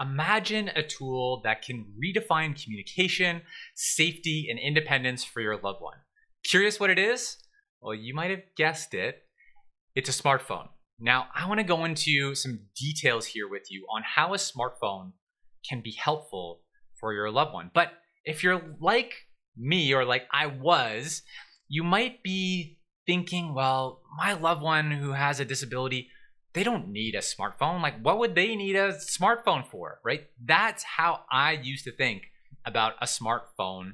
Imagine a tool that can redefine communication, safety, and independence for your loved one. Curious what it is? Well, you might have guessed it. It's a smartphone. Now, I want to go into some details here with you on how a smartphone can be helpful for your loved one. But if you're like me or like I was, you might be thinking, well, my loved one who has a disability, they don't need a smartphone. Like, what would they need a smartphone for, right? That's how I used to think about a smartphone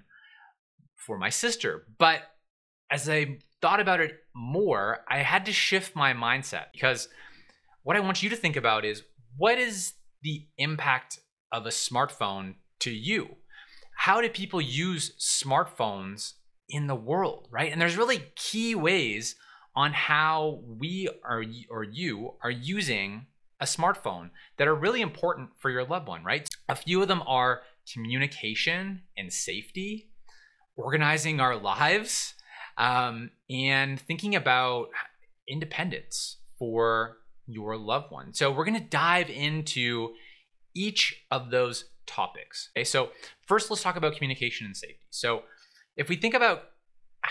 for my sister. But as I thought about it more, I had to shift my mindset because what I want you to think about is what is the impact of a smartphone to you? How do people use smartphones in the world, right? And there's really key ways on how we are or you are using a smartphone that are really important for your loved one, right? A few of them are communication and safety, organizing our lives, um, and thinking about independence for your loved one. So we're going to dive into each of those topics. Okay, so first let's talk about communication and safety. So if we think about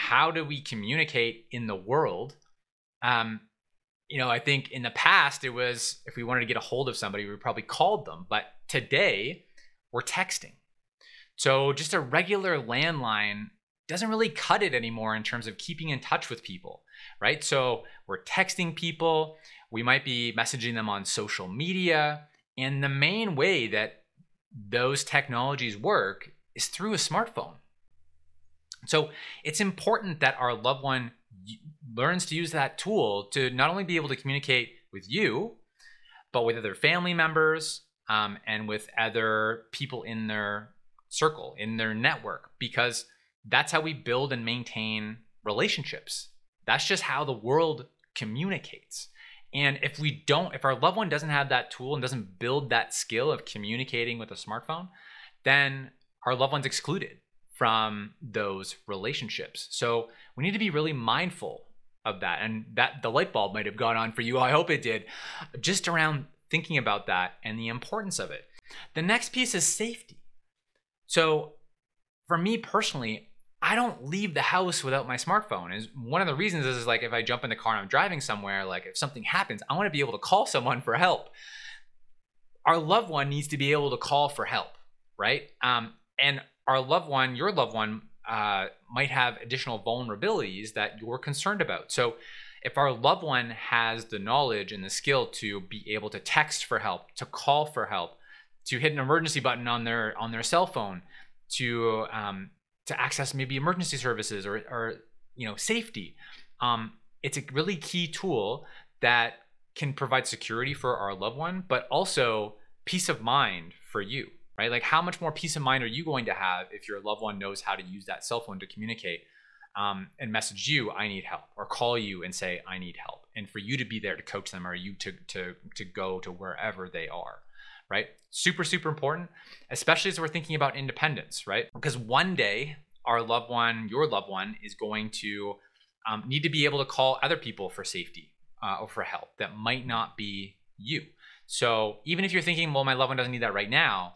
how do we communicate in the world, um, you know, I think in the past it was if we wanted to get a hold of somebody, we probably called them. But today we're texting. So just a regular landline doesn't really cut it anymore in terms of keeping in touch with people, right? So we're texting people, we might be messaging them on social media, and the main way that those technologies work is through a smartphone. So it's important that our loved one learns to use that tool to not only be able to communicate with you, but with other family members um, and with other people in their circle, in their network, because that's how we build and maintain relationships. That's just how the world communicates. And if we don't, if our loved one doesn't have that tool and doesn't build that skill of communicating with a smartphone, then our loved one's excluded from those relationships. So we need to be really mindful of that. And that the light bulb might have gone on for you. I hope it did. Just around thinking about that and the importance of it. The next piece is safety. So for me personally, I don't leave the house without my smartphone. Is one of the reasons is, like if I jump in the car and I'm driving somewhere, like if something happens, I want to be able to call someone for help. Our loved one needs to be able to call for help, right? Um, and our loved one, your loved one, uh, might have additional vulnerabilities that you're concerned about. So, if our loved one has the knowledge and the skill to be able to text for help, to call for help, to hit an emergency button on their on their cell phone, to um, to access maybe emergency services or, or you know safety. Um, it's a really key tool that can provide security for our loved one, but also peace of mind for you, right? Like how much more peace of mind are you going to have if your loved one knows how to use that cell phone to communicate um, and message you, I need help, or call you and say, I need help, and for you to be there to coach them or you to to to go to wherever they are right? Super, super important, especially as we're thinking about independence, right? Because one day our loved one, your loved one, is going to um, need to be able to call other people for safety uh, or for help that might not be you. So even if you're thinking, well, my loved one doesn't need that right now,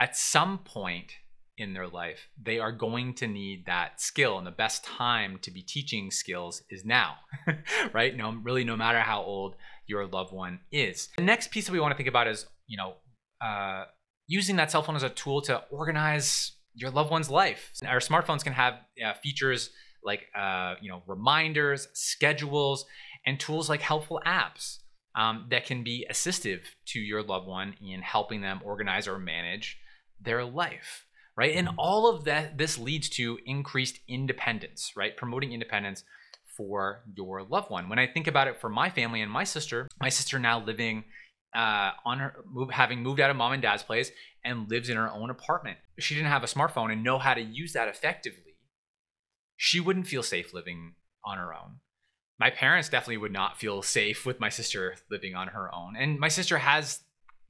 at some point in their life, they are going to need that skill. And the best time to be teaching skills is now, right? No, really, no matter how old your loved one is. The next piece that we want to think about is you know, uh, using that cell phone as a tool to organize your loved one's life. Our smartphones can have uh, features like, uh, you know, reminders, schedules, and tools like helpful apps um, that can be assistive to your loved one in helping them organize or manage their life, right? And mm-hmm. all of that, this leads to increased independence, right? Promoting independence for your loved one. When I think about it for my family and my sister, my sister now living uh, on her move, having moved out of mom and dad's place and lives in her own apartment. She didn't have a smartphone and know how to use that effectively, she wouldn't feel safe living on her own. My parents definitely would not feel safe with my sister living on her own. And my sister has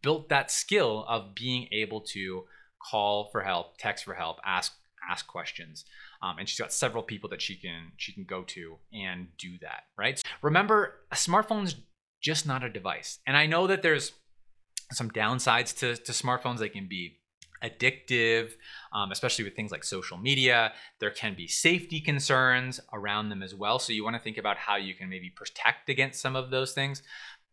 built that skill of being able to call for help, text for help, ask ask questions. Um, and she's got several people that she can she can go to and do that right remember a smartphone's just not a device. And I know that there's some downsides to, to smartphones. They can be addictive, um, especially with things like social media. There can be safety concerns around them as well. So you want to think about how you can maybe protect against some of those things.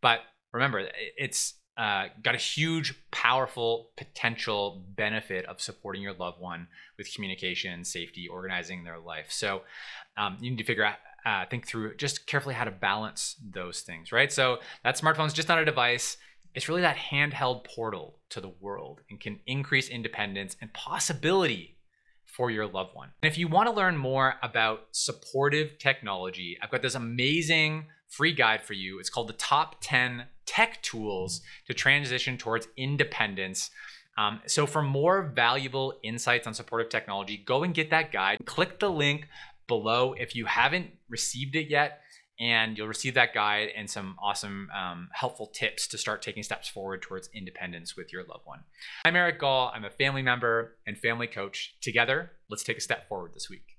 But remember, it's uh, got a huge, powerful potential benefit of supporting your loved one with communication, safety, organizing their life. So um, you need to figure out, uh, think through just carefully how to balance those things, right? So that smartphone is just not a device. It's really that handheld portal to the world and can increase independence and possibility for your loved one. And if you want to learn more about supportive technology, I've got this amazing free guide for you. It's called the Top 10 Tech Tools to Transition Towards Independence. Um, so, for more valuable insights on supportive technology, go and get that guide. Click the link below if you haven't received it yet and you'll receive that guide and some awesome, um, helpful tips to start taking steps forward towards independence with your loved one. I'm Eric Gall. I'm a family member and family coach. Together, let's take a step forward this week.